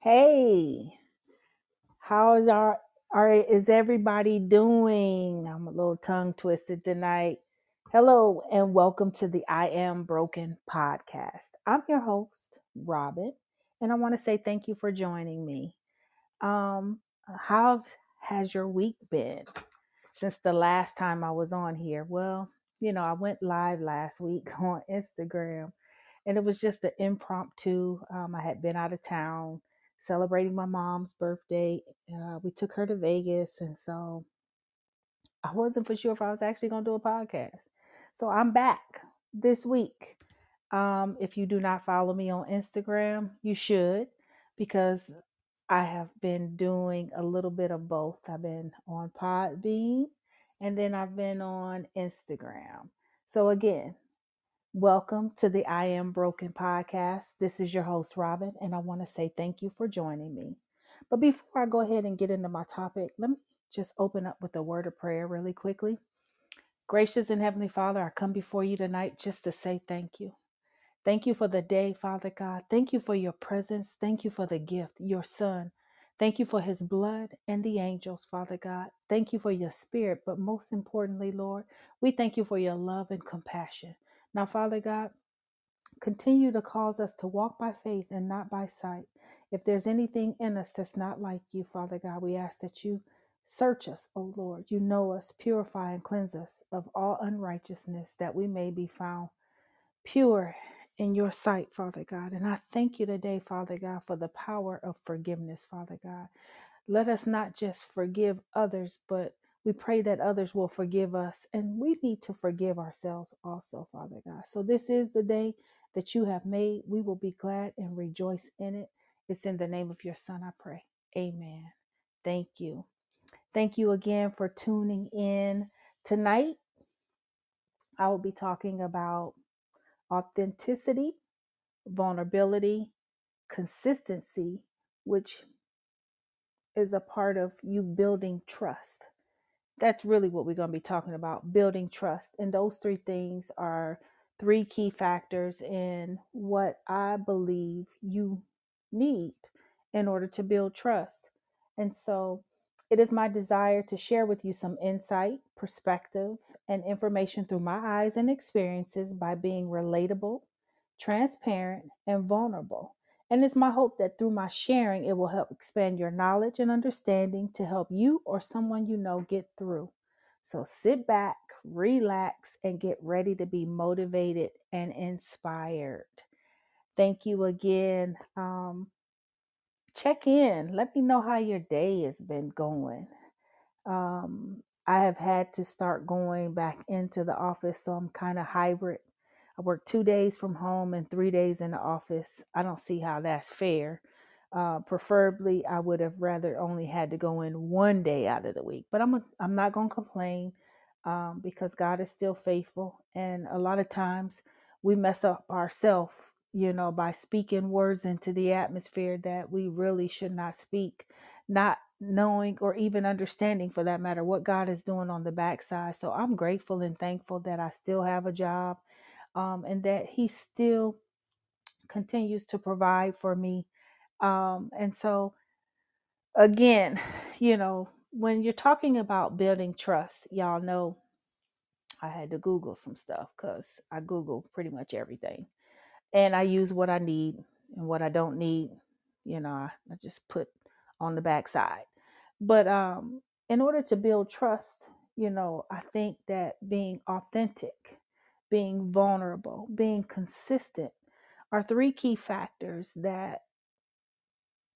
Hey, how is our, our is everybody doing? I'm a little tongue twisted tonight. Hello and welcome to the I Am Broken podcast. I'm your host, Robin, and I want to say thank you for joining me. Um, how has your week been since the last time I was on here? Well, you know, I went live last week on Instagram and it was just an impromptu. Um, I had been out of town celebrating my mom's birthday. Uh, we took her to Vegas, and so I wasn't for sure if I was actually going to do a podcast. So I'm back this week. Um, if you do not follow me on Instagram, you should, because I have been doing a little bit of both. I've been on Podbean, and then I've been on Instagram. So again, Welcome to the I Am Broken podcast. This is your host, Robin, and I want to say thank you for joining me. But before I go ahead and get into my topic, let me just open up with a word of prayer really quickly. Gracious and Heavenly Father, I come before you tonight just to say thank you. Thank you for the day, Father God. Thank you for your presence. Thank you for the gift, your Son. Thank you for his blood and the angels, Father God. Thank you for your spirit, but most importantly, Lord, we thank you for your love and compassion. Now, Father God, Continue to cause us to walk by faith and not by sight. If there's anything in us that's not like you, Father God, we ask that you search us, O Lord. You know us, purify and cleanse us of all unrighteousness, that we may be found pure in your sight, Father God. And I thank you today, Father God, for the power of forgiveness, Father God. Let us not just forgive others, but we pray that others will forgive us. And we need to forgive ourselves also, Father God. So this is the day that you have made. We will be glad and rejoice in it. It's in the name of your Son, I pray. Amen. Thank you. Thank you again for tuning in. Tonight, I will be talking about authenticity, vulnerability, consistency, which is a part of you building trust. That's really what we're going to be talking about building trust. And those three things are three key factors in what I believe you need in order to build trust. And so it is my desire to share with you some insight, perspective, and information through my eyes and experiences by being relatable, transparent, and vulnerable. And it's my hope that through my sharing, it will help expand your knowledge and understanding to help you or someone you know get through. So sit back, relax, and get ready to be motivated and inspired. Thank you again. Um, check in. Let me know how your day has been going. Um, I have had to start going back into the office, so I'm kind of hybrid. I work two days from home and three days in the office. I don't see how that's fair. Uh, preferably, I would have rather only had to go in one day out of the week, but I'm a, I'm not gonna complain um, because God is still faithful, and a lot of times we mess up ourselves, you know, by speaking words into the atmosphere that we really should not speak, not knowing or even understanding for that matter what God is doing on the backside. So I'm grateful and thankful that I still have a job um, and that He still continues to provide for me. Um, and so, again, you know, when you're talking about building trust, y'all know I had to Google some stuff because I Google pretty much everything. And I use what I need and what I don't need, you know, I, I just put on the backside. But um, in order to build trust, you know, I think that being authentic, being vulnerable, being consistent are three key factors that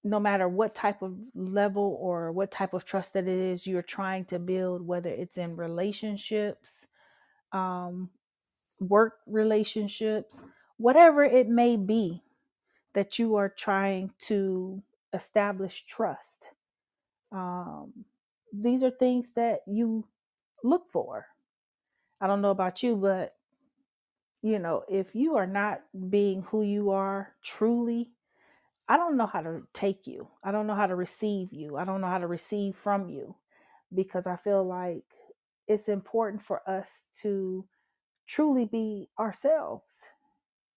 no matter what type of level or what type of trust that it is you're trying to build, whether it's in relationships, um, work relationships, whatever it may be that you are trying to establish trust. Um, these are things that you look for. I don't know about you, but you know, if you are not being who you are truly, I don't know how to take you. I don't know how to receive you. I don't know how to receive from you because I feel like it's important for us to truly be ourselves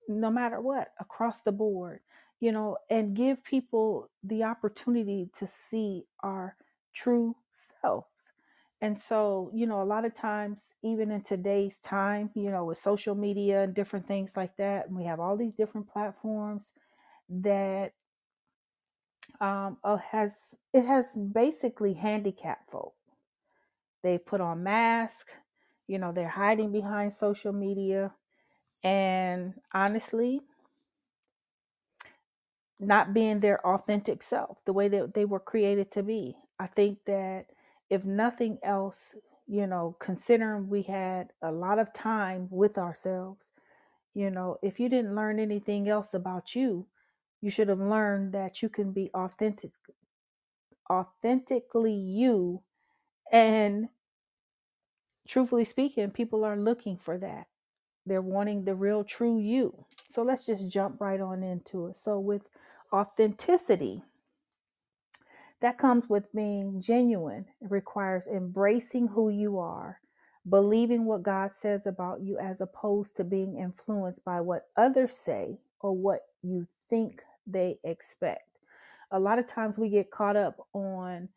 no matter what across the board you know, and give people the opportunity to see our true selves. And so, you know, a lot of times, even in today's time, you know, with social media and different things like that, we have all these different platforms that um, uh, has it has basically handicapped folk. They put on masks, you know, they're hiding behind social media, and honestly, not being their authentic self, the way that they were created to be. I think that if nothing else, you know, considering we had a lot of time with ourselves, you know, if you didn't learn anything else about you, you should have learned that you can be authentic authentically you. And truthfully speaking people are looking for that. They're wanting the real true you. So let's just jump right on into it. So with authenticity that comes with being genuine it requires embracing who you are believing what god says about you as opposed to being influenced by what others say or what you think they expect a lot of times we get caught up on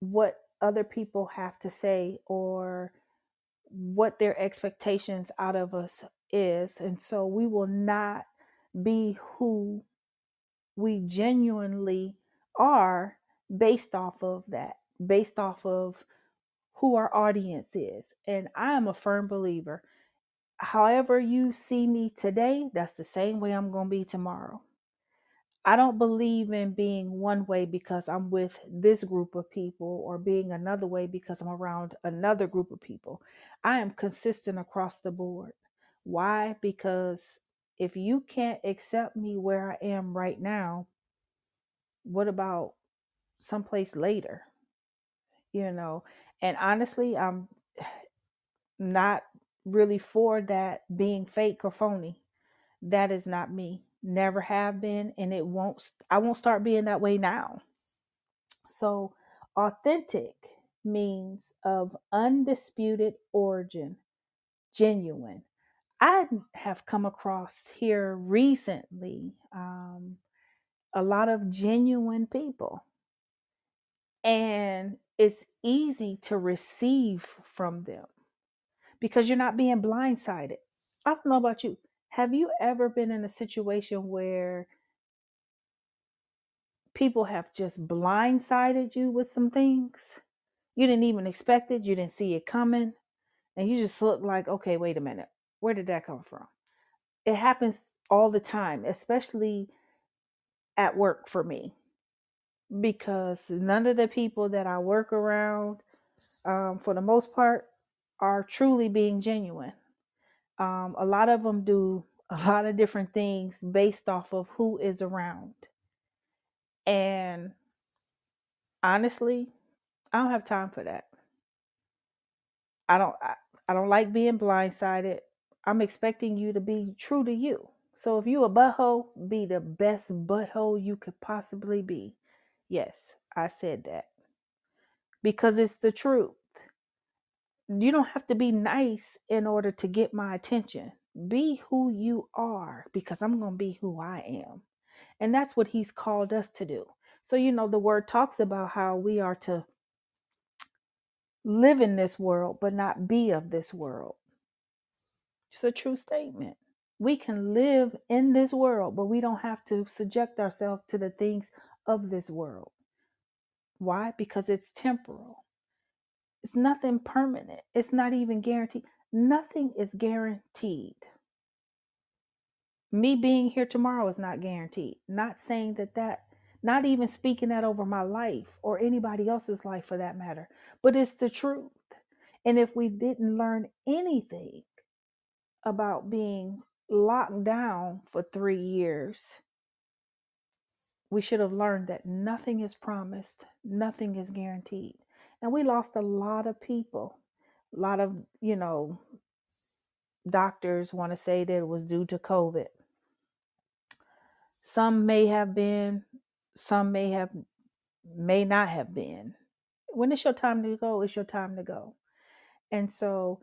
what other people have to say or what their expectations out of us is. And so we will not be who we genuinely are based off of that, based off of who our audience is. And I am a firm believer. However, you see me today, that's the same way I'm going to be tomorrow. I don't believe in being one way because I'm with this group of people or being another way because I'm around another group of people. I am consistent across the board. Why? Because if you can't accept me where I am right now, what about someplace later? You know, and honestly, I'm not really for that being fake or phony. That is not me. Never have been, and it won't. I won't start being that way now. So, authentic means of undisputed origin, genuine. I have come across here recently um, a lot of genuine people, and it's easy to receive from them because you're not being blindsided. I don't know about you. Have you ever been in a situation where people have just blindsided you with some things? You didn't even expect it, you didn't see it coming, and you just look like, okay, wait a minute, where did that come from? It happens all the time, especially at work for me, because none of the people that I work around, um, for the most part, are truly being genuine. Um, a lot of them do a lot of different things based off of who is around. And honestly, I don't have time for that. I don't I, I don't like being blindsided. I'm expecting you to be true to you. So if you a butthole, be the best butthole you could possibly be. Yes, I said that. Because it's the truth. You don't have to be nice in order to get my attention. Be who you are because I'm going to be who I am. And that's what he's called us to do. So, you know, the word talks about how we are to live in this world, but not be of this world. It's a true statement. We can live in this world, but we don't have to subject ourselves to the things of this world. Why? Because it's temporal. It's nothing permanent. It's not even guaranteed. Nothing is guaranteed. Me being here tomorrow is not guaranteed. Not saying that that, not even speaking that over my life or anybody else's life for that matter, but it's the truth. And if we didn't learn anything about being locked down for three years, we should have learned that nothing is promised, nothing is guaranteed. And we lost a lot of people. A lot of, you know, doctors want to say that it was due to COVID. Some may have been, some may have, may not have been. When it's your time to go, it's your time to go. And so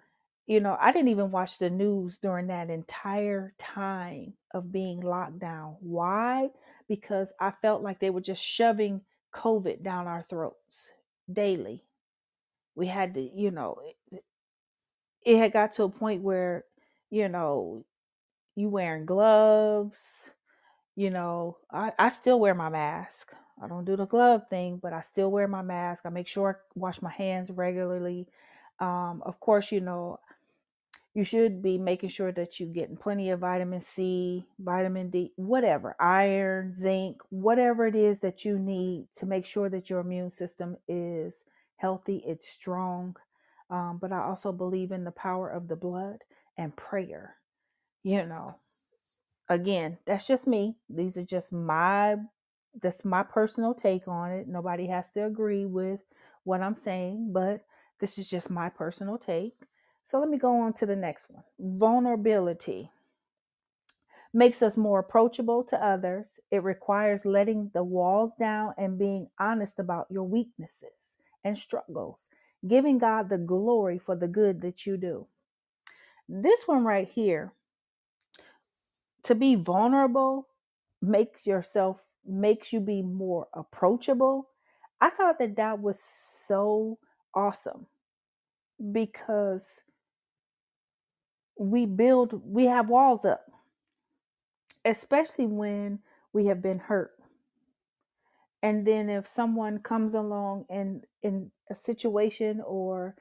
you know, I didn't even watch the news during that entire time of being locked down. Why? Because I felt like they were just shoving COVID down our throats daily. We had to, you know, it, it had got to a point where, you know, you wearing gloves, you know, I, I still wear my mask. I don't do the glove thing, but I still wear my mask. I make sure I wash my hands regularly. Um, of course, you know, you should be making sure that you're getting plenty of vitamin C, vitamin D, whatever, iron, zinc, whatever it is that you need to make sure that your immune system is healthy, it's strong. Um, but I also believe in the power of the blood and prayer. You know, again, that's just me. These are just my that's my personal take on it. Nobody has to agree with what I'm saying, but this is just my personal take. So let me go on to the next one. Vulnerability makes us more approachable to others. It requires letting the walls down and being honest about your weaknesses and struggles, giving God the glory for the good that you do. This one right here, to be vulnerable makes yourself makes you be more approachable. I thought that that was so awesome because we build we have walls up especially when we have been hurt. And then if someone comes along and in a situation or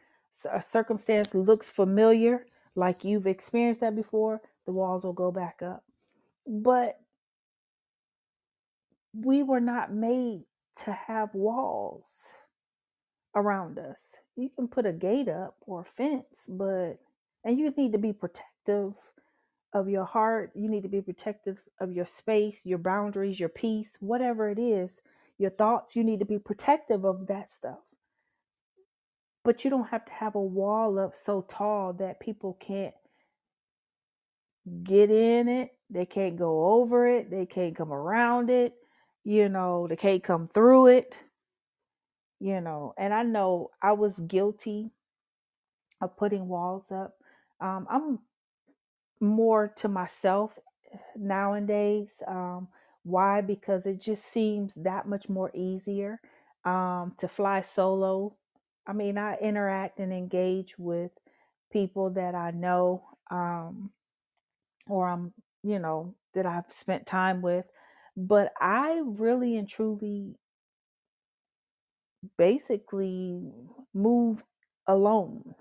a circumstance looks familiar like you've experienced that before the walls will go back up. But we were not made to have walls around us. You can put a gate up or a fence but and you need to be protective of your heart. You need to be protective of your space, your boundaries, your peace, whatever it is, your thoughts. You need to be protective of that stuff. But you don't have to have a wall up so tall that people can't get in it. They can't go over it. They can't come around it. You know, they can't come through it. You know, and I know I was guilty of putting walls up. Um, I'm more to myself nowadays. Um, why? Because it just seems that much more easier um, to fly solo. I mean, I interact and engage with people that I know um, or I'm, you know, that I've spent time with. But I really and truly basically move alone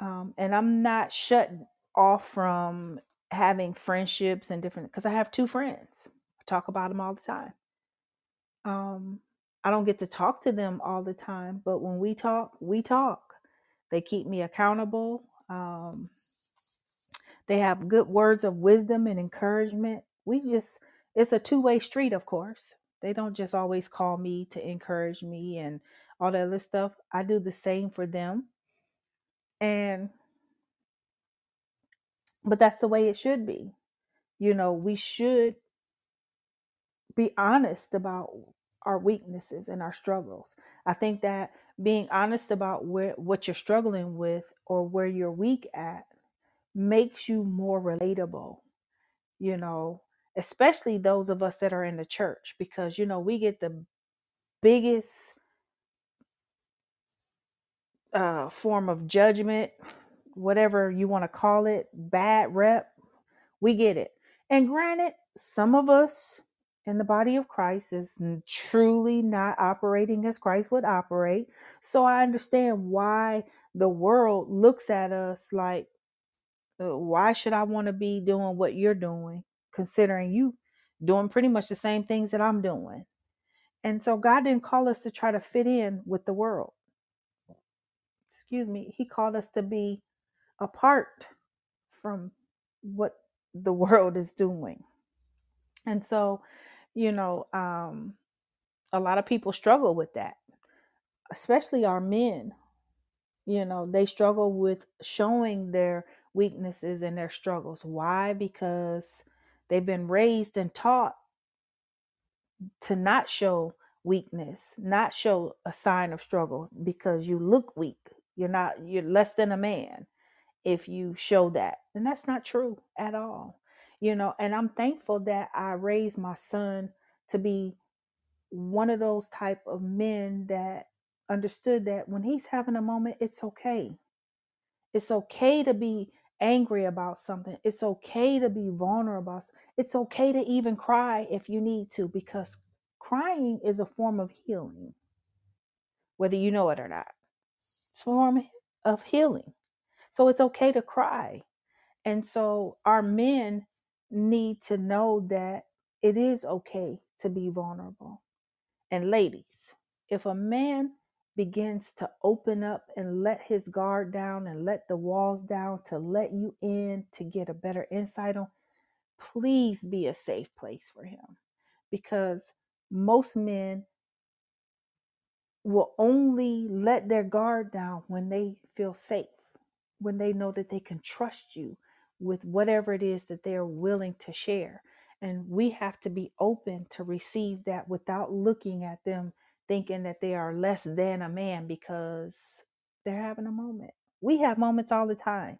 um, and I'm not shut off from having friendships and different because I have two friends. I talk about them all the time. Um, I don't get to talk to them all the time, but when we talk, we talk. They keep me accountable. Um, they have good words of wisdom and encouragement. We just, it's a two way street, of course. They don't just always call me to encourage me and all that other stuff. I do the same for them. And but that's the way it should be. You know, we should be honest about our weaknesses and our struggles. I think that being honest about where what you're struggling with or where you're weak at makes you more relatable, you know, especially those of us that are in the church because you know, we get the biggest uh form of judgment, whatever you want to call it, bad rep We get it. And granted, some of us in the body of Christ is truly not operating as Christ would operate. So I understand why the world looks at us like, uh, why should I want to be doing what you're doing, considering you doing pretty much the same things that I'm doing? And so God didn't call us to try to fit in with the world. Excuse me. He called us to be apart from what the world is doing. And so, you know, um, a lot of people struggle with that, especially our men. You know, they struggle with showing their weaknesses and their struggles. Why? Because they've been raised and taught to not show weakness, not show a sign of struggle because you look weak. You're not, you're less than a man if you show that. And that's not true at all. You know, and I'm thankful that I raised my son to be one of those type of men that understood that when he's having a moment, it's okay. It's okay to be angry about something. It's okay to be vulnerable. It's okay to even cry if you need to, because crying is a form of healing, whether you know it or not. Form of healing. So it's okay to cry. And so our men need to know that it is okay to be vulnerable. And ladies, if a man begins to open up and let his guard down and let the walls down to let you in to get a better insight on, please be a safe place for him. Because most men will only let their guard down when they feel safe, when they know that they can trust you with whatever it is that they're willing to share. And we have to be open to receive that without looking at them thinking that they are less than a man because they're having a moment. We have moments all the time.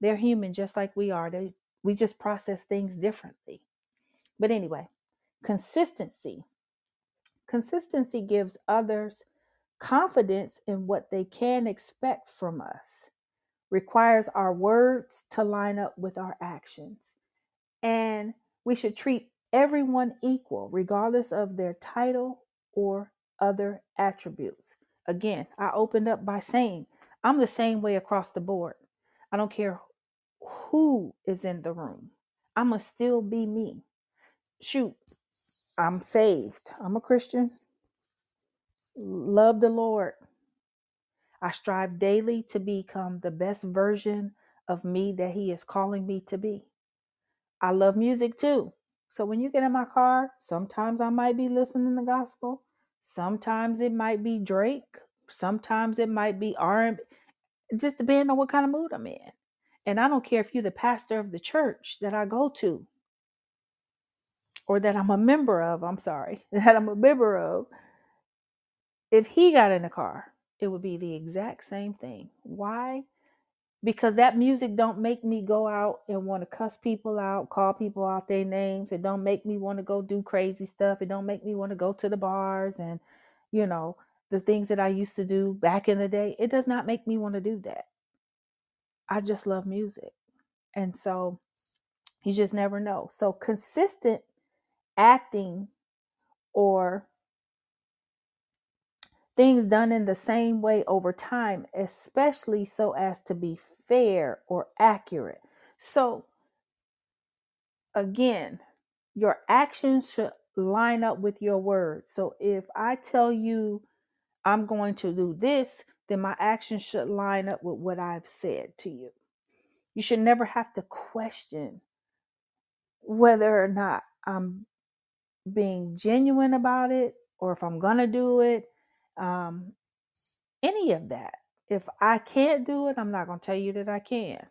They're human just like we are. They we just process things differently. But anyway, consistency. Consistency gives others confidence in what they can expect from us. Requires our words to line up with our actions and we should treat everyone equal, regardless of their title or other attributes. Again, I opened up by saying I'm the same way across the board. I don't care who is in the room, going to still be me. Shoot, I'm saved. I'm a Christian. Love the Lord. I strive daily to become the best version of me that He is calling me to be. I love music too. So when you get in my car, sometimes I might be listening to the gospel. Sometimes it might be Drake. Sometimes it might be R&B. It just depending on what kind of mood I'm in. And I don't care if you're the pastor of the church that I go to or that I'm a member of. I'm sorry, that I'm a member of. If he got in the car, it would be the exact same thing. Why? because that music don't make me go out and want to cuss people out, call people out their names. It don't make me want to go do crazy stuff. It don't make me want to go to the bars and you know the things that I used to do back in the day. It does not make me want to do that. I just love music. And so you just never know. So consistent acting or things done in the same way over time, especially so as to be fair or accurate. So, again, your actions should line up with your words. So, if I tell you I'm going to do this, then my actions should line up with what I've said to you. You should never have to question whether or not I'm being genuine about it or if I'm going to do it um, any of that. If I can't do it, I'm not going to tell you that I can.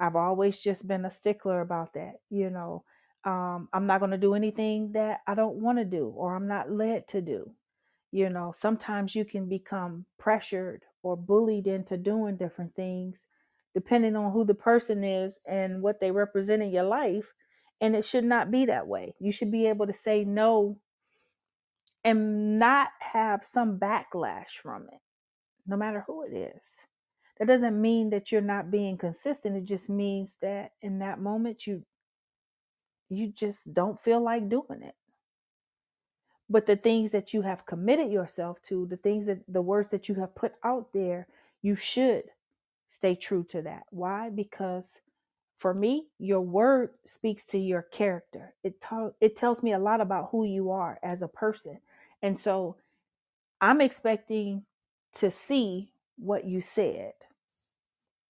I've always just been a stickler about that. You know, um, I'm not going to do anything that I don't want to do or I'm not led to do. You know, sometimes you can become pressured or bullied into doing different things depending on who the person is and what they represent in your life. And it should not be that way. You should be able to say no and not have some backlash from it, no matter who it is. That doesn't mean that you're not being consistent. It just means that in that moment you you just don't feel like doing it. But the things that you have committed yourself to, the things that the words that you have put out there, you should stay true to that. Why? Because for me, your word speaks to your character. It ta- it tells me a lot about who you are as a person. And so I'm expecting to see what you said.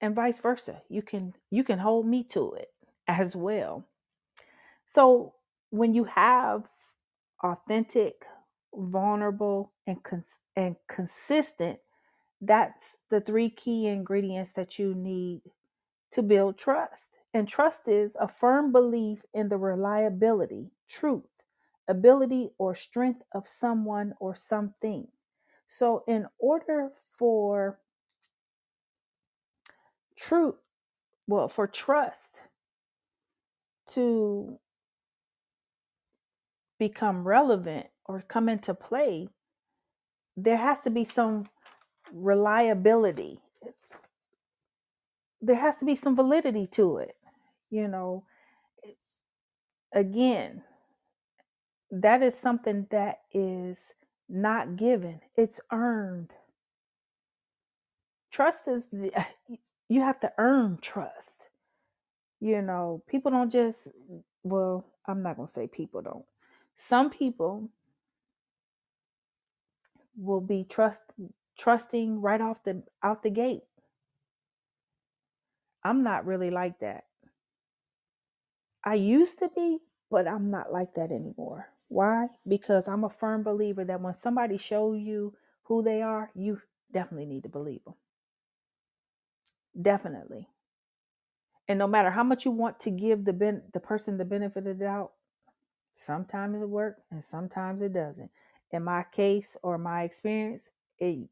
And vice versa. You can you can hold me to it as well. So when you have authentic, vulnerable and cons- and consistent, that's the three key ingredients that you need to build trust. And trust is a firm belief in the reliability, truth, ability, or strength of someone or something. So, in order for truth, well for trust to become relevant or come into play there has to be some reliability there has to be some validity to it you know? Again that is something that is not given it's earned. Trust is uh, you have to earn trust you know? People don't just well i'm not going to say people don't. Some people will be trust trusting right off the out the gate i'm not really like that. I used to be but i'm not like that anymore. Why? Because i'm a firm believer that when somebody shows you who they are you definitely need to believe them definitely. And no matter how much you want to give the ben- the person the benefit of the doubt sometimes it works and sometimes it doesn't. In my case or my experience it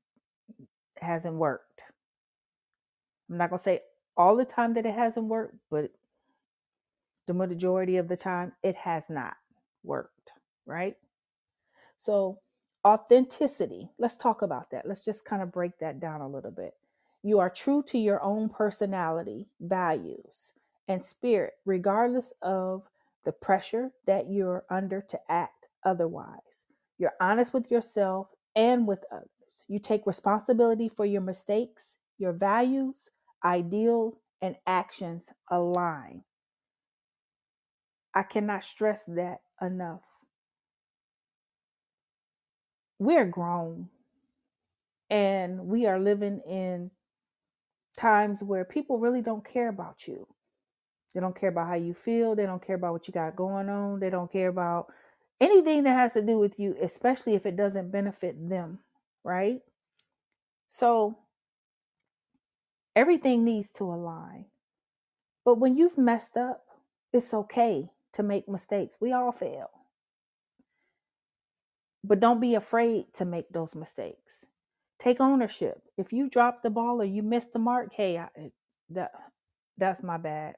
hasn't worked. I'm not to say all the time that it hasn't worked but the majority of the time it has not worked right so authenticity let's talk about that let's just kind of break that down a little bit you are true to your own personality, values, and spirit, regardless of the pressure that you're under to act otherwise. You're honest with yourself and with others. You take responsibility for your mistakes, your values, ideals, and actions align. I cannot stress that enough. We're grown and we are living in times where people really don't care about you. They don't care about how you feel. They don't care about what you got going on. They don't care about anything that has to do with you, especially if it doesn't benefit them, right? So everything needs to align. But when you've messed up, it's okay to make mistakes. We all fail. But don't be afraid to make those mistakes take ownership. If you drop the ball or you miss the mark, hey, I, that that's my bad.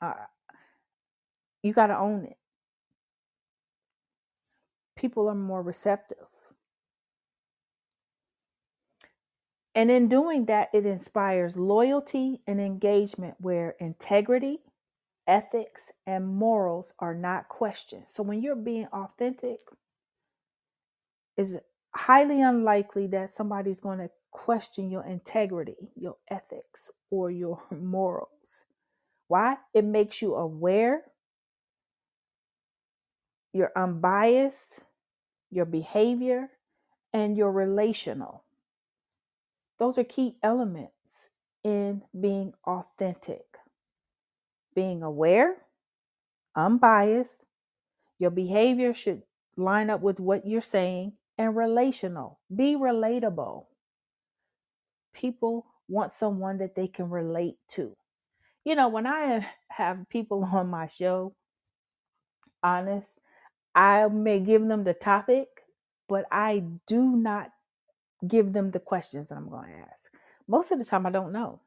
Uh, you got to own it. People are more receptive. And in doing that, it inspires loyalty and engagement where integrity, ethics, and morals are not questioned. So when you're being authentic, it's highly unlikely that somebody's going to question your integrity, your ethics, or your morals. Why? It makes you aware, you're unbiased, your behavior, and your relational. Those are key elements in being authentic. Being aware, unbiased, your behavior should line up with what you're saying, and relational. Be relatable. People want someone that they can relate to. You know, when I have people on my show, honest, I may give them the topic, but I do not give them the questions that I'm going to ask. Most of the time, I don't know.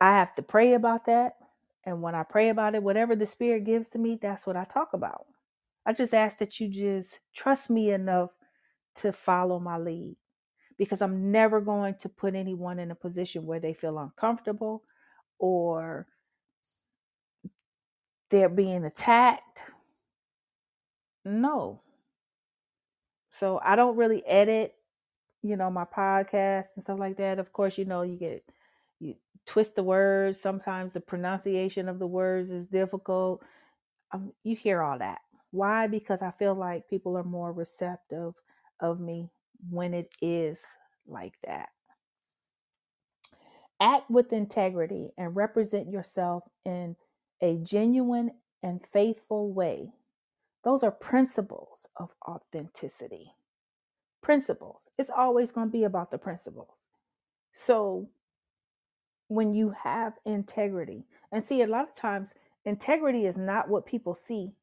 I have to pray about that. And when I pray about it, whatever the Spirit gives to me, that's what I talk about. I just ask that you just trust me enough to follow my lead because I'm never going to put anyone in a position where they feel uncomfortable or they're being attacked. No. So I don't really edit, you know, my podcasts and stuff like that. Of course, you know, you get you twist the words. Sometimes the pronunciation of the words is difficult. Um, you hear all that. Why? Because I feel like people are more receptive of me when it is like that. Act with integrity and represent yourself in a genuine and faithful way. Those are principles of authenticity. Principles. It's always going to be about the principles. So when you have integrity, and see, a lot of times, integrity is not what people see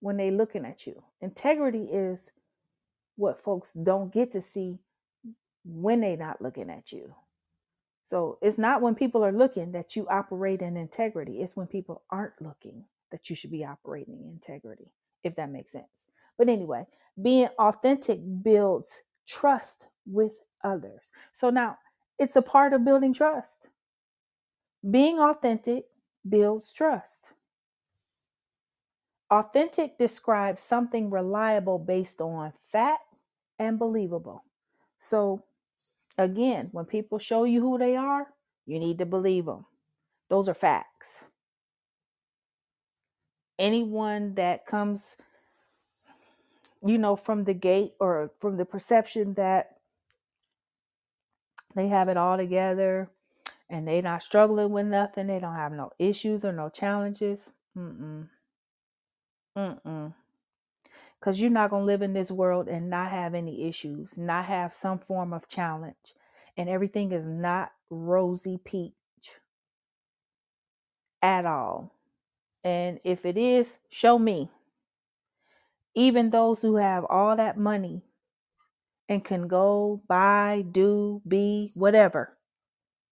when they're looking at you. Integrity is what folks don't get to see when they're not looking at you. So it's not when people are looking that you operate in integrity. It's when people aren't looking that you should be operating in integrity, if that makes sense. But anyway, being authentic builds trust with others. So now it's a part of building trust. Being authentic builds trust. Authentic describes something reliable based on fact and believable. So again, when people show you who they are, you need to believe them. Those are facts. Anyone that comes, you know, from the gate or from the perception that they have it all together and they're not struggling with nothing, they don't have no issues or no challenges. Mm-mm. Mm-mm. Because you're not going to live in this world and not have any issues, not have some form of challenge. And everything is not rosy peach at all. And if it is, show me. Even those who have all that money and can go buy, do, be, whatever,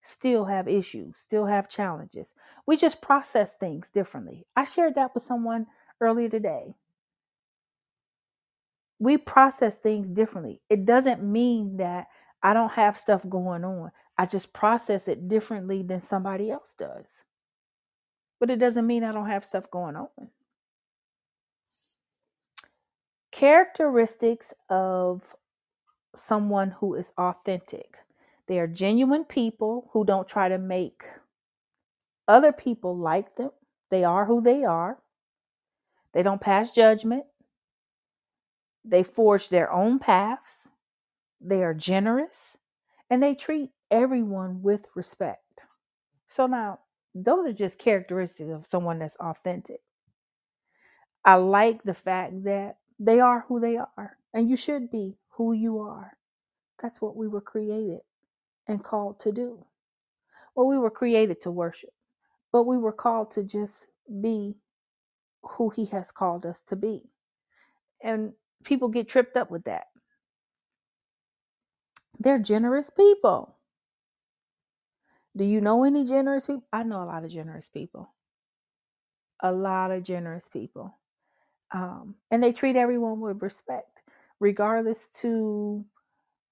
still have issues, still have challenges. We just process things differently. I shared that with someone earlier today. We process things differently. It doesn't mean that I don't have stuff going on. I just process it differently than somebody else does. But it doesn't mean I don't have stuff going on. Characteristics of someone who is authentic. They are genuine people who don't try to make other people like them. They are who they are. They don't pass judgment. They forge their own paths. They are generous and they treat everyone with respect. So now, those are just characteristics of someone that's authentic. I like the fact that they are who they are, and you should be who you are. That's what we were created and called to do. Well, we were created to worship, but we were called to just be who He has called us to be. And people get tripped up with that. They're generous people. Do you know any generous people? I know a lot of generous people. A lot of generous people. Um, and they treat everyone with respect, regardless to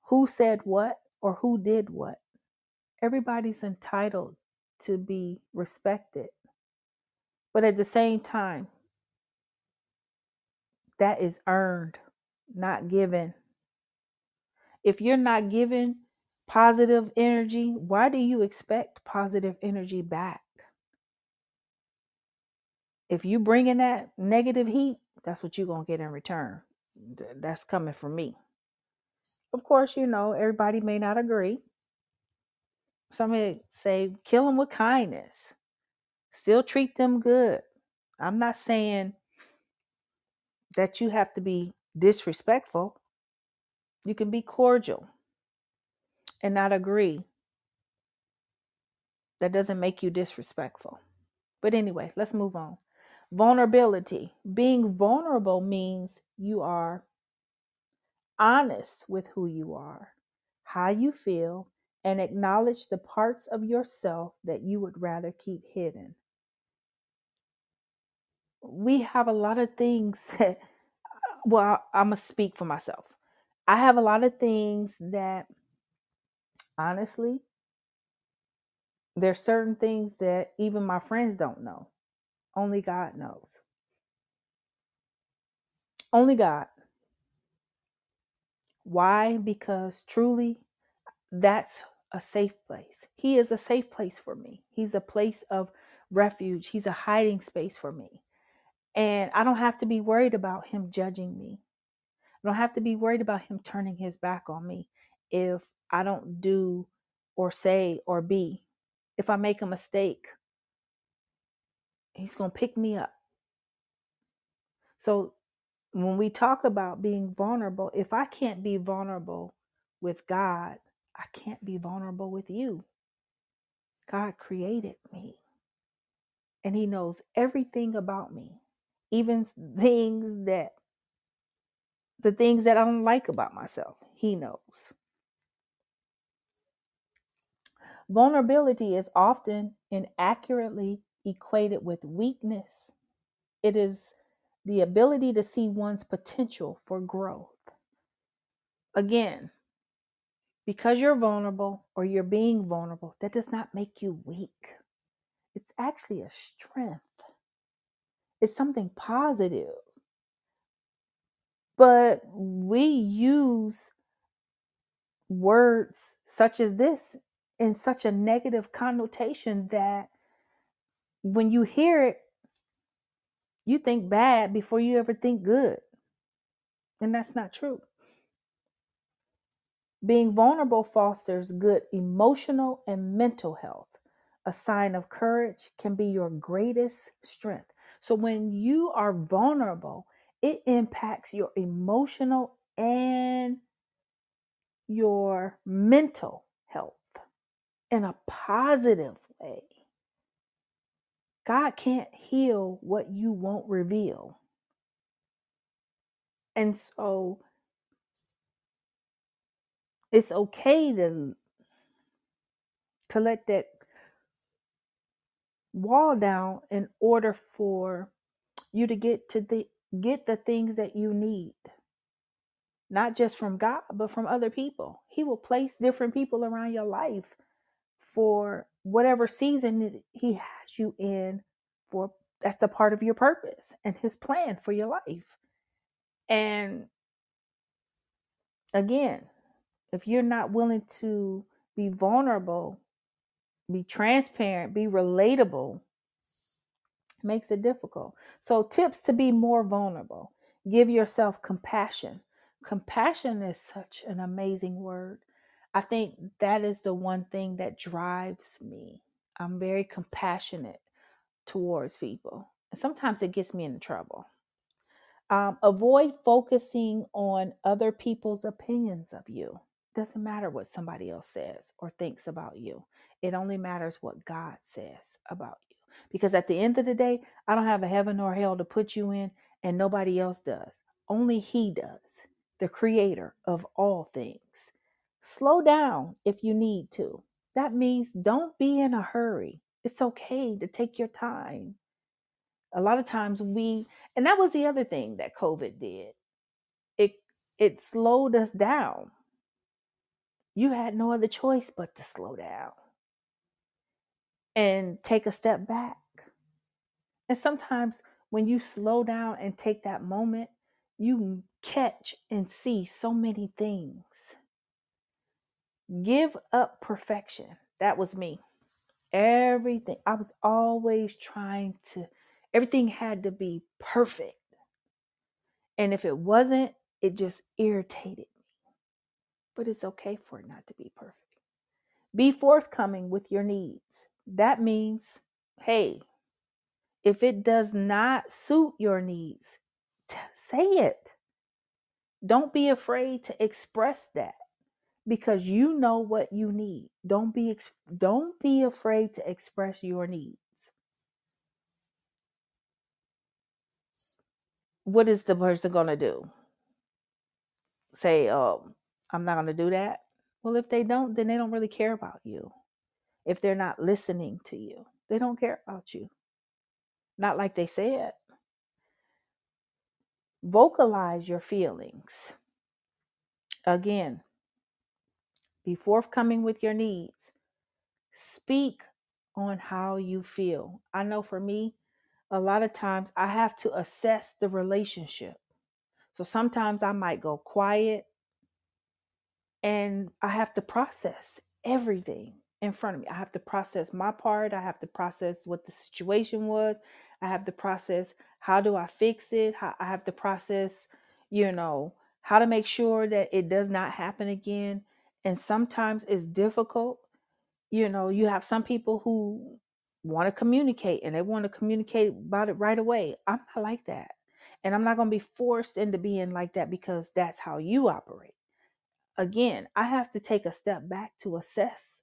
who said what or who did what. Everybody's entitled to be respected. But at the same time, that is earned, not given. If you're not given positive energy, why do you expect positive energy back? If you bring in that negative heat, that's what you're going to get in return. Th- That's coming from me. Of course, you know, everybody may not agree. Some may say, kill them with kindness, still treat them good. I'm not saying that you have to be disrespectful. You can be cordial and not agree. That doesn't make you disrespectful. But anyway, let's move on. Vulnerability. Being vulnerable means you are honest with who you are, how you feel, and acknowledge the parts of yourself that you would rather keep hidden. We have a lot of things that, well, I'm going to speak for myself. I have a lot of things that, honestly, there's certain things that even my friends don't know. Only God knows. Only God. Why? Because truly, that's a safe place. He is a safe place for me. He's a place of refuge. He's a hiding space for me. And I don't have to be worried about him judging me. I don't have to be worried about him turning his back on me if I don't do or say or be. If I make a mistake, he's going to pick me up. So when we talk about being vulnerable, if I can't be vulnerable with God, I can't be vulnerable with you. God created me and he knows everything about me, even things that the things that I don't like about myself. He knows. Vulnerability is often inaccurately equated with weakness. It is the ability to see one's potential for growth. Again, because you're vulnerable or you're being vulnerable, that does not make you weak. It's actually a strength, it's something positive. But we use words such as this in such a negative connotation that when you hear it, you think bad before you ever think good. And that's not true. Being vulnerable fosters good emotional and mental health. A sign of courage can be your greatest strength. So when you are vulnerable, it impacts your emotional and your mental health in a positive way. God can't heal what you won't reveal. And so it's okay to to let that wall down in order for you to get to the get the things that you need not just from God but from other people he will place different people around your life for whatever season he has you in for that's a part of your purpose and his plan for your life. And again if you're not willing to be vulnerable be transparent be relatable makes it difficult. So tips to be more vulnerable. Give yourself compassion. Compassion is such an amazing word i think that is the one thing that drives me i'm very compassionate towards people. And sometimes it gets me into trouble. Um, avoid focusing on other people's opinions of you. Doesn't matter what somebody else says or thinks about you. It only matters what God says about you. Because at the end of the day, I don't have a heaven or hell to put you in, and nobody else does. Only He does, the creator of all things. Slow down if you need to. That means don't be in a hurry. It's okay to take your time. A lot of times we, and that was the other thing that COVID did. It it slowed us down. You had no other choice but to slow down and take a step back. And sometimes when you slow down and take that moment, you catch and see so many things. Give up perfection. That was me. Everything. I was always trying to, everything had to be perfect. And if it wasn't, it just irritated me. But it's okay for it not to be perfect. Be forthcoming with your needs. That means, hey, if it does not suit your needs, t- say it. Don't be afraid to express that because you know what you need. Don't be ex- don't be afraid to express your needs. What is the person going to do? Say, um, I'm not going to do that. Well, if they don't, then they don't really care about you. If they're not listening to you, they don't care about you. Not like they said. Vocalize your feelings. Again, be forthcoming with your needs. Speak on how you feel. I know for me, a lot of times I have to assess the relationship. So sometimes I might go quiet and I have to process everything in front of me. I have to process my part. I have to process what the situation was. I have to process how do I fix it? How I have to process, you know, how to make sure that it does not happen again. And sometimes it's difficult. You know, you have some people who want to communicate and they want to communicate about it right away. I'm not like that. And I'm not going to be forced into being like that because that's how you operate again, I have to take a step back to assess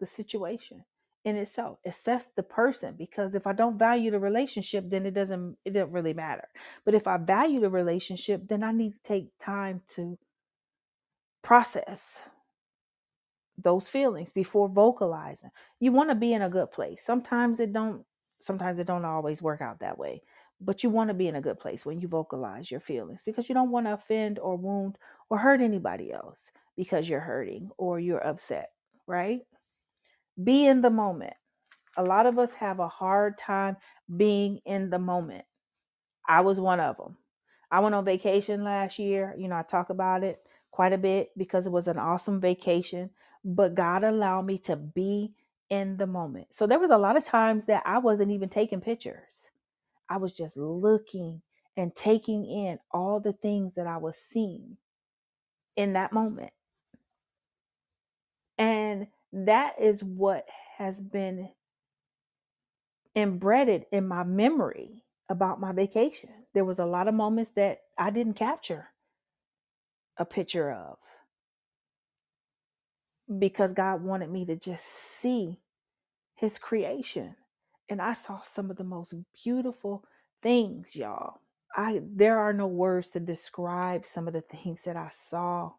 the situation in itself, assess the person because if I don't value the relationship, then it doesn't it doesn't really matter. But if I value the relationship, then I need to take time to process those feelings before vocalizing. You want to be in a good place. Sometimes it don't sometimes it don't always work out that way. But you want to be in a good place when you vocalize your feelings because you don't want to offend or wound or hurt anybody else because you're hurting or you're upset, right? Be in the moment. A lot of us have a hard time being in the moment. I was one of them. I went on vacation last year. You know, I talk about it quite a bit because it was an awesome vacation, but God allowed me to be in the moment. So there was a lot of times that I wasn't even taking pictures. I was just looking and taking in all the things that I was seeing in that moment. And that is what has been embedded in my memory about my vacation. There was a lot of moments that I didn't capture a picture of because God wanted me to just see his creation. And I saw some of the most beautiful things, y'all. I there are no words to describe some of the things that I saw.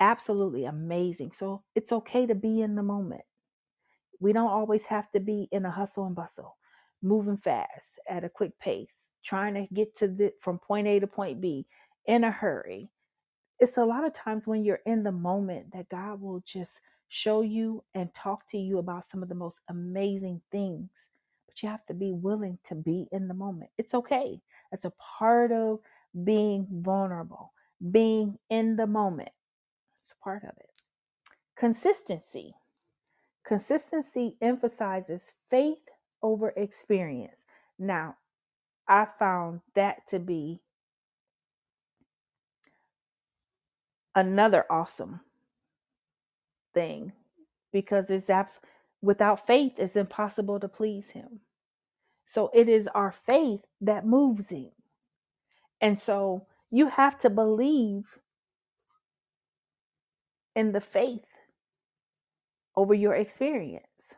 Absolutely amazing. So it's okay to be in the moment. We don't always have to be in a hustle and bustle, moving fast at a quick pace, trying to get to the from point A to point B in a hurry it's a lot of times when you're in the moment that God will just show you and talk to you about some of the most amazing things. But you have to be willing to be in the moment. It's okay. It's a part of being vulnerable, being in the moment. It's a part of it. Consistency. Consistency emphasizes faith over experience. Now, I found that to be another awesome thing because it's abs- without faith it's impossible to please him. So it is our faith that moves him. And so you have to believe in the faith over your experience.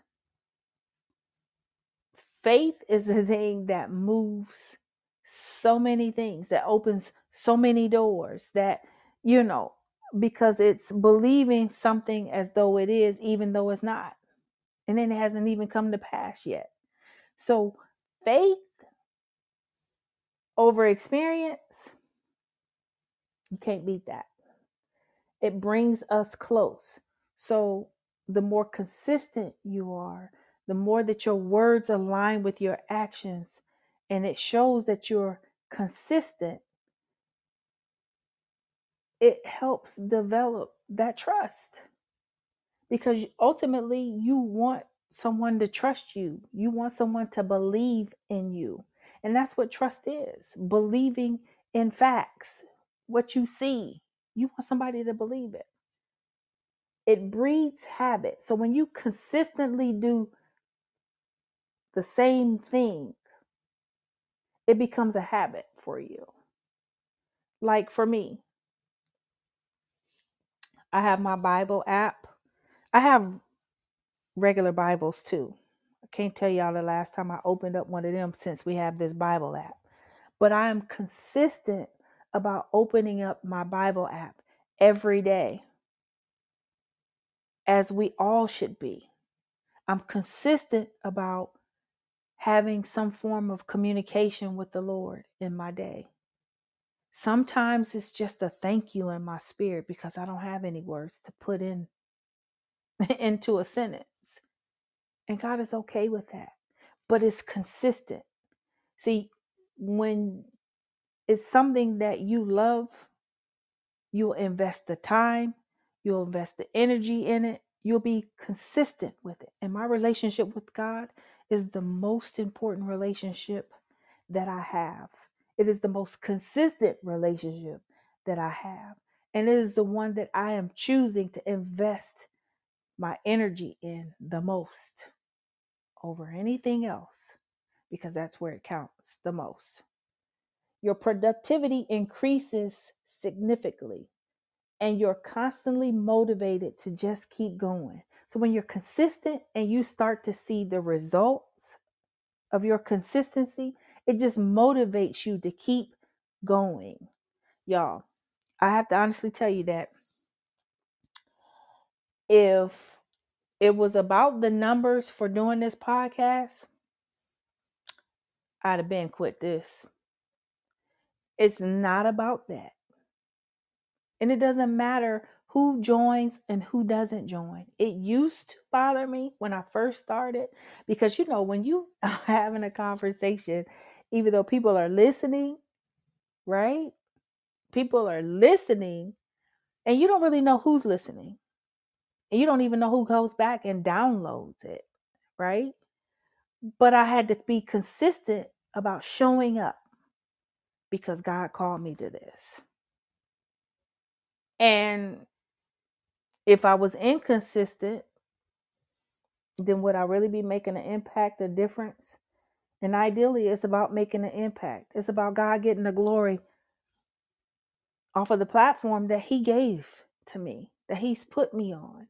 Faith is the thing that moves so many things that opens so many doors that you know because it's believing something as though it is even though it's not. And then it hasn't even come to pass yet. So faith over experience you can't beat that. It brings us close. So the more consistent you are the more that your words align with your actions and it shows that you're consistent it helps develop that trust because ultimately you want someone to trust you. You want someone to believe in you. And that's what trust is believing in facts, what you see. You want somebody to believe it. It breeds habit. So when you consistently do the same thing, it becomes a habit for you. Like for me, I have my Bible app. I have regular Bibles too. I can't tell y'all the last time I opened up one of them since we have this Bible app. But I am consistent about opening up my Bible app every day, as we all should be. I'm consistent about having some form of communication with the Lord in my day. Sometimes it's just a thank you in my spirit because I don't have any words to put in into a sentence. And God is okay with that. But it's consistent. See, when it's something that you love, you'll invest the time, you'll invest the energy in it, you'll be consistent with it. And my relationship with God is the most important relationship that I have. It is the most consistent relationship that I have. And it is the one that I am choosing to invest my energy in the most over anything else because that's where it counts the most. Your productivity increases significantly and you're constantly motivated to just keep going. So when you're consistent and you start to see the results of your consistency, it just motivates you to keep going. Y'all, I have to honestly tell you that if it was about the numbers for doing this podcast, I'd have been quit this. It's not about that. And it doesn't matter who joins and who doesn't join. It used to bother me when I first started because, you know, when you are having a conversation, even though people are listening, right? People are listening and you don't really know who's listening. And you don't even know who goes back and downloads it, right? But I had to be consistent about showing up because God called me to this. And if I was inconsistent, then would I really be making an impact, a difference? And ideally, it's about making an impact. It's about God getting the glory off of the platform that He gave to me, that He's put me on.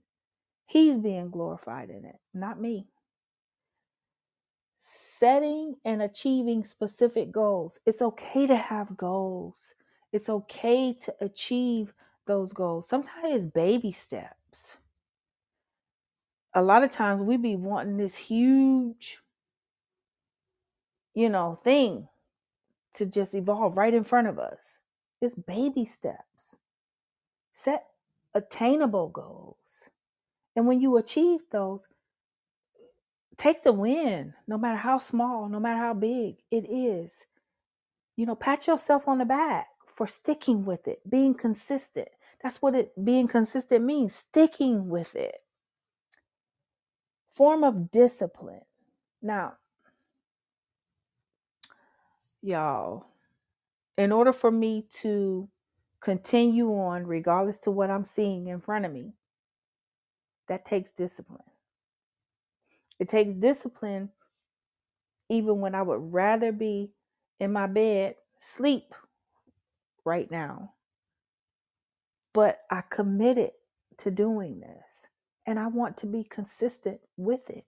He's being glorified in it, not me. Setting and achieving specific goals. It's okay to have goals, it's okay to achieve those goals. Sometimes it's baby steps. A lot of times we be wanting this huge, you know, thing to just evolve right in front of us. It's baby steps. Set attainable goals. And when you achieve those, take the win, no matter how small, no matter how big it is. You know, pat yourself on the back for sticking with it, being consistent. That's what it being consistent means, sticking with it. Form of discipline. Now, y'all, in order for me to continue on, regardless to what I'm seeing in front of me, that takes discipline. It takes discipline even when I would rather be in my bed, sleep right now. But I committed to doing this and I want to be consistent with it.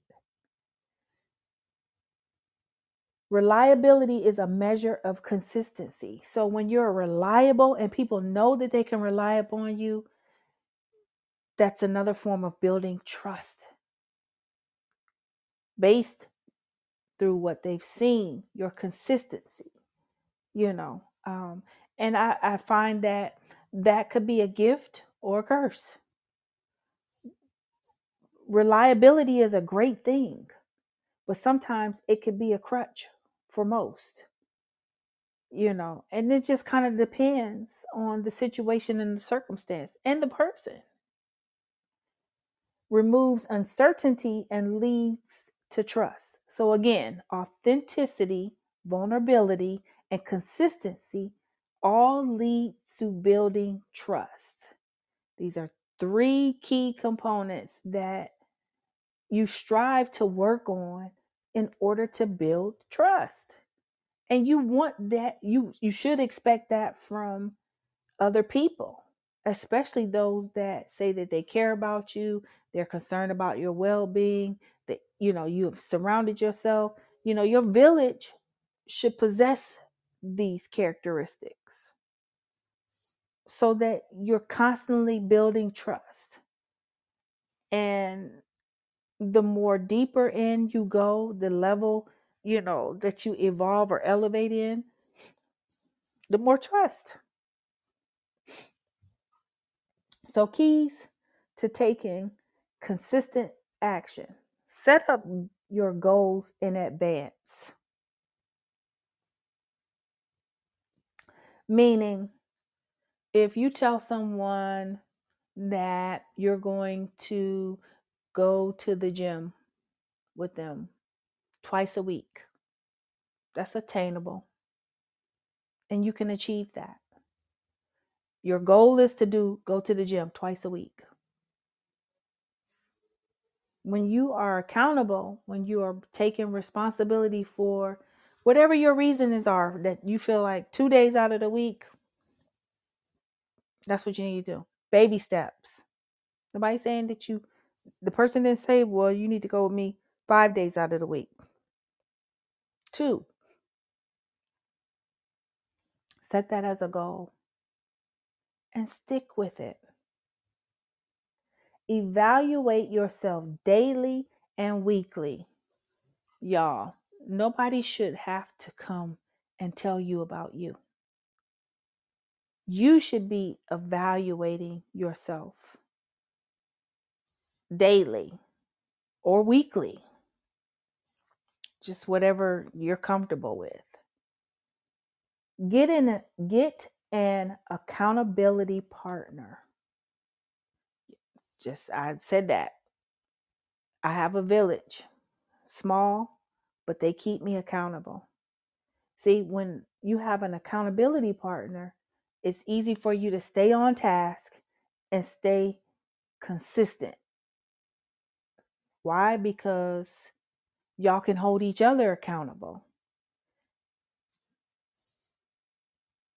Reliability is a measure of consistency. So when you're reliable and people know that they can rely upon you, that's another form of building trust based through what they've seen, your consistency, you know. Um, and I, I find that that could be a gift or a curse. Reliability is a great thing, but sometimes it could be a crutch for most, you know, and it just kind of depends on the situation and the circumstance and the person. Removes uncertainty and leads to trust. So, again, authenticity, vulnerability, and consistency all lead to building trust. These are three key components that you strive to work on in order to build trust. And you want that you you should expect that from other people, especially those that say that they care about you, they're concerned about your well-being, that you know, you have surrounded yourself, you know, your village should possess these characteristics so that you're constantly building trust. And the more deeper in you go, the level, you know, that you evolve or elevate in, the more trust. So, keys to taking consistent action set up your goals in advance. Meaning, if you tell someone that you're going to go to the gym with them twice a week, that's attainable. And you can achieve that. Your goal is to do go to the gym twice a week. When you are accountable, when you are taking responsibility for whatever your reasons are that you feel like 2 days out of the week that's what you need to do. Baby steps. Nobody saying that you, the person didn't say, well, you need to go with me five days out of the week. Two, set that as a goal and stick with it. Evaluate yourself daily and weekly. Y'all, nobody should have to come and tell you about you. You should be evaluating yourself daily or weekly, just whatever you're comfortable with. Get in get an accountability partner. Just I said that. I have a village, small, but they keep me accountable. See, when you have an accountability partner, it's easy for you to stay on task and stay consistent. Why? Because y'all can hold each other accountable.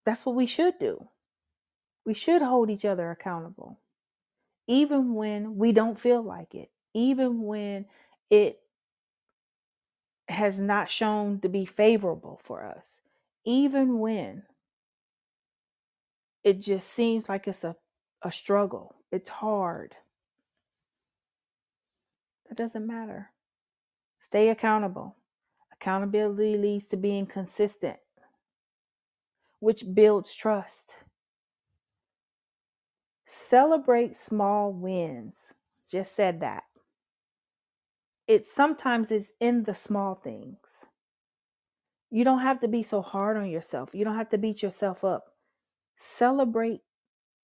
That's what we should do. We should hold each other accountable, even when we don't feel like it, even when it has not shown to be favorable for us, even when it just seems like it's a, a struggle, it's hard. That doesn't matter. Stay accountable. Accountability leads to being consistent, which builds trust. Celebrate small wins. Just said that. It sometimes is in the small things. You don't have to be so hard on yourself. You don't have to beat yourself up. Celebrate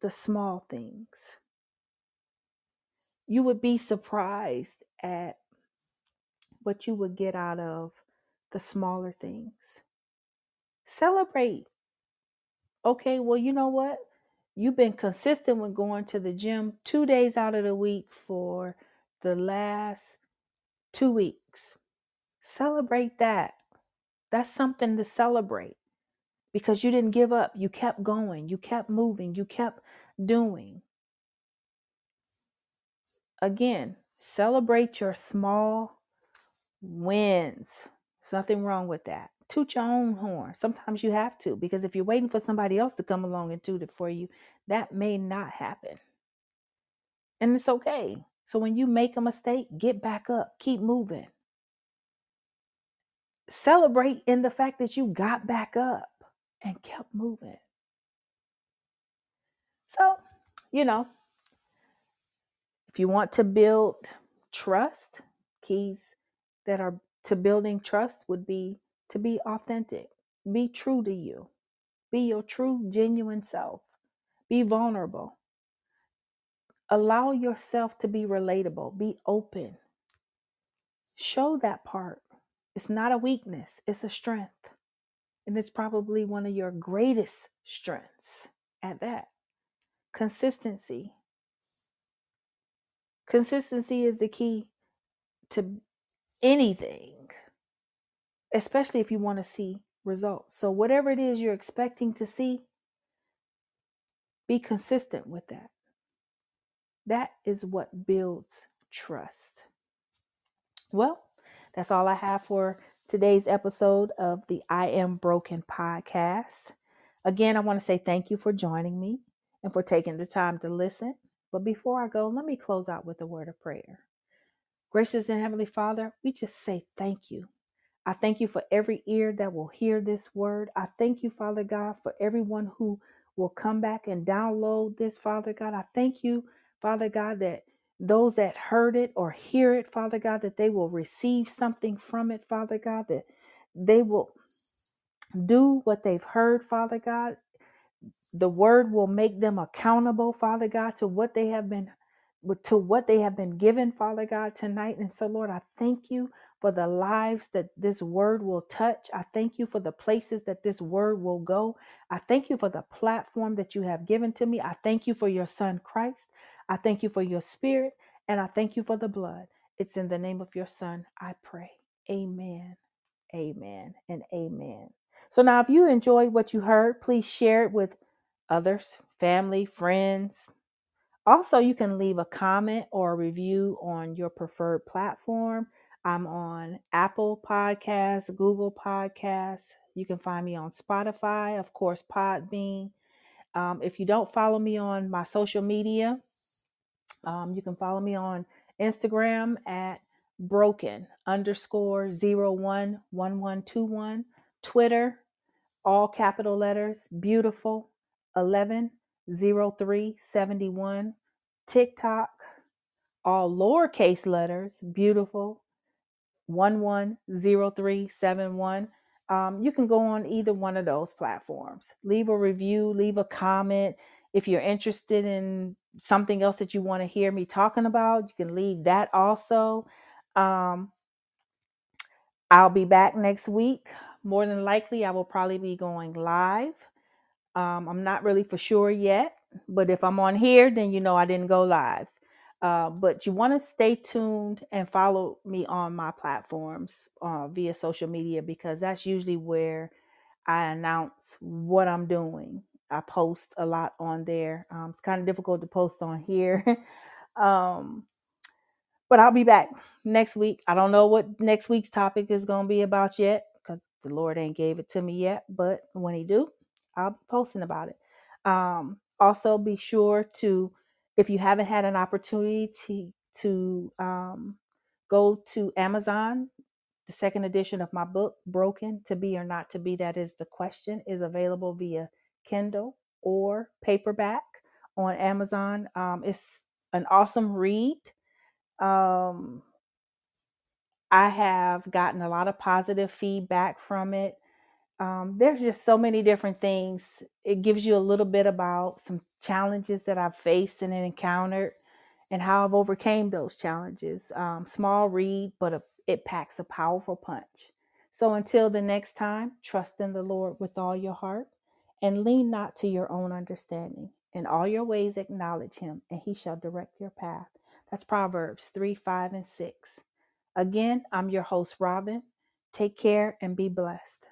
the small things. You would be surprised at what you would get out of the smaller things. Celebrate. Okay, well, you know what? You've been consistent with going to the gym two days out of the week for the last two weeks. Celebrate that. That's something to celebrate because you didn't give up. You kept going, you kept moving, you kept doing. Again, celebrate your small wins. There's nothing wrong with that. Toot your own horn. Sometimes you have to because if you're waiting for somebody else to come along and toot it for you, that may not happen. And it's okay. So when you make a mistake, get back up, keep moving. Celebrate in the fact that you got back up and kept moving. So, you know, if you want to build trust, keys that are to building trust would be to be authentic, be true to you, be your true, genuine self, be vulnerable. Allow yourself to be relatable, be open. Show that part. It's not a weakness, it's a strength. And it's probably one of your greatest strengths at that. Consistency. Consistency is the key to anything, especially if you want to see results. So, whatever it is you're expecting to see, be consistent with that. That is what builds trust. Well, that's all I have for today's episode of the I Am Broken podcast. Again, I want to say thank you for joining me and for taking the time to listen. But before I go, let me close out with a word of prayer. Gracious and Heavenly Father, we just say thank you. I thank you for every ear that will hear this word. I thank you, Father God, for everyone who will come back and download this, Father God. I thank you, Father God, that those that heard it or hear it, Father God, that they will receive something from it, Father God, that they will do what they've heard, Father God, the word will make them accountable, Father God, to what they have been to what they have been given, Father God, tonight. And so, Lord, I thank you for the lives that this word will touch. I thank you for the places that this word will go. I thank you for the platform that you have given to me. I thank you for your son, Christ. I thank you for your spirit. And I thank you for the blood. It's in the name of your son I pray. Amen, amen, and amen. So now, if you enjoyed what you heard, please share it with others, family, friends. Also, you can leave a comment or a review on your preferred platform. I'm on Apple Podcasts, Google Podcasts. You can find me on Spotify, of course, Podbean. Um, if you don't follow me on my social media, Um, you can follow me on Instagram at broken underscore zero one one one two one. Twitter, all capital letters, beautiful eleven zero three seventy one. TikTok, all lowercase letters, beautiful 110371. Um, you can go on either one of those platforms. Leave a review, leave a comment. If you're interested in something else that you want to hear me talking about, you can leave that also. Um, I'll be back next week. More than likely, I will probably be going live. Um, I'm not really for sure yet, but if I'm on here, then you know I didn't go live. Uh, but you want to stay tuned and follow me on my platforms uh, via social media because that's usually where I announce what I'm doing. I post a lot on there. Um, it's kind of difficult to post on here. um, but I'll be back next week. I don't know what next week's topic is going to be about yet because the Lord ain't gave it to me yet. But when He do, I'll be posting about it. Um, also, be sure to, if you haven't had an opportunity to to um, go to Amazon, the second edition of my book, Broken to Be or Not to Be, that is the question, is available via Kindle or paperback on Amazon. Um, it's an awesome read um, I have gotten a lot of positive feedback from it. Um, there's just so many different things. It gives you a little bit about some challenges that I've faced and encountered and how I've overcame those challenges. Um, small read, but a, it packs a powerful punch. So until the next time, trust in the Lord with all your heart and lean not to your own understanding. In all your ways, acknowledge him, and he shall direct your path. That's Proverbs 3, 5, and 6. Again, I'm your host, Robin. Take care and be blessed.